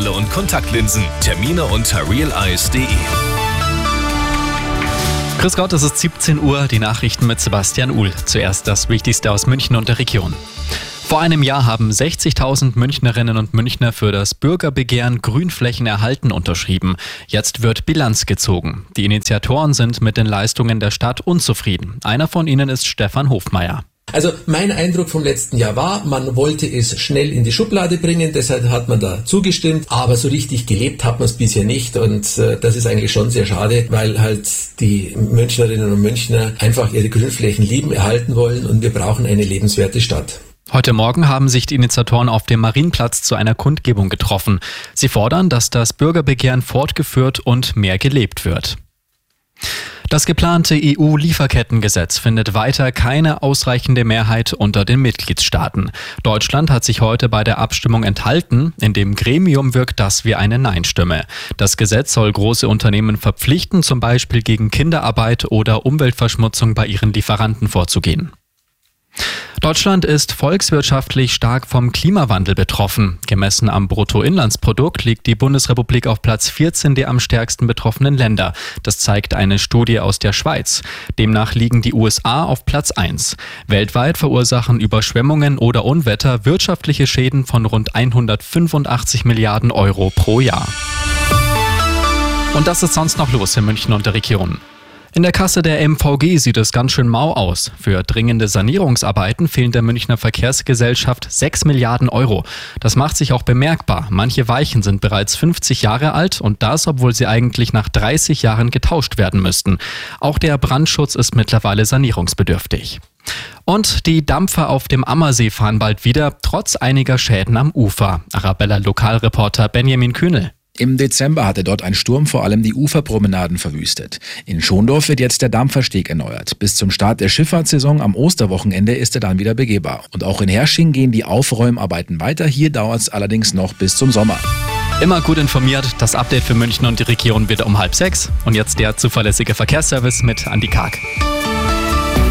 Kontaktbrille und Kontaktlinsen. Termine unter realeyes.de. Grüß Gott, es ist 17 Uhr, die Nachrichten mit Sebastian Uhl. Zuerst das Wichtigste aus München und der Region. Vor einem Jahr haben 60.000 Münchnerinnen und Münchner für das Bürgerbegehren Grünflächen erhalten unterschrieben. Jetzt wird Bilanz gezogen. Die Initiatoren sind mit den Leistungen der Stadt unzufrieden. Einer von ihnen ist Stefan Hofmeier. Also mein Eindruck vom letzten Jahr war, man wollte es schnell in die Schublade bringen, deshalb hat man da zugestimmt, aber so richtig gelebt hat man es bisher nicht und äh, das ist eigentlich schon sehr schade, weil halt die Münchnerinnen und Münchner einfach ihre Grünflächen lieben, erhalten wollen und wir brauchen eine lebenswerte Stadt. Heute Morgen haben sich die Initiatoren auf dem Marienplatz zu einer Kundgebung getroffen. Sie fordern, dass das Bürgerbegehren fortgeführt und mehr gelebt wird. Das geplante EU-Lieferkettengesetz findet weiter keine ausreichende Mehrheit unter den Mitgliedstaaten. Deutschland hat sich heute bei der Abstimmung enthalten. In dem Gremium wirkt das wie eine Nein-Stimme. Das Gesetz soll große Unternehmen verpflichten, zum Beispiel gegen Kinderarbeit oder Umweltverschmutzung bei ihren Lieferanten vorzugehen. Deutschland ist volkswirtschaftlich stark vom Klimawandel betroffen. Gemessen am Bruttoinlandsprodukt liegt die Bundesrepublik auf Platz 14 der am stärksten betroffenen Länder. Das zeigt eine Studie aus der Schweiz. Demnach liegen die USA auf Platz 1. Weltweit verursachen Überschwemmungen oder Unwetter wirtschaftliche Schäden von rund 185 Milliarden Euro pro Jahr. Und das ist sonst noch los in München und der Region. In der Kasse der MVG sieht es ganz schön mau aus. Für dringende Sanierungsarbeiten fehlen der Münchner Verkehrsgesellschaft 6 Milliarden Euro. Das macht sich auch bemerkbar. Manche Weichen sind bereits 50 Jahre alt und das, obwohl sie eigentlich nach 30 Jahren getauscht werden müssten. Auch der Brandschutz ist mittlerweile sanierungsbedürftig. Und die Dampfer auf dem Ammersee fahren bald wieder, trotz einiger Schäden am Ufer. Arabella Lokalreporter Benjamin Kühnel. Im Dezember hatte dort ein Sturm vor allem die Uferpromenaden verwüstet. In Schondorf wird jetzt der Dampfersteg erneuert. Bis zum Start der Schifffahrtssaison am Osterwochenende ist er dann wieder begehbar. Und auch in Hersching gehen die Aufräumarbeiten weiter. Hier dauert es allerdings noch bis zum Sommer. Immer gut informiert, das Update für München und die Region wieder um halb sechs. Und jetzt der zuverlässige Verkehrsservice mit Andi Karg.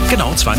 Genau, zwei Minuten.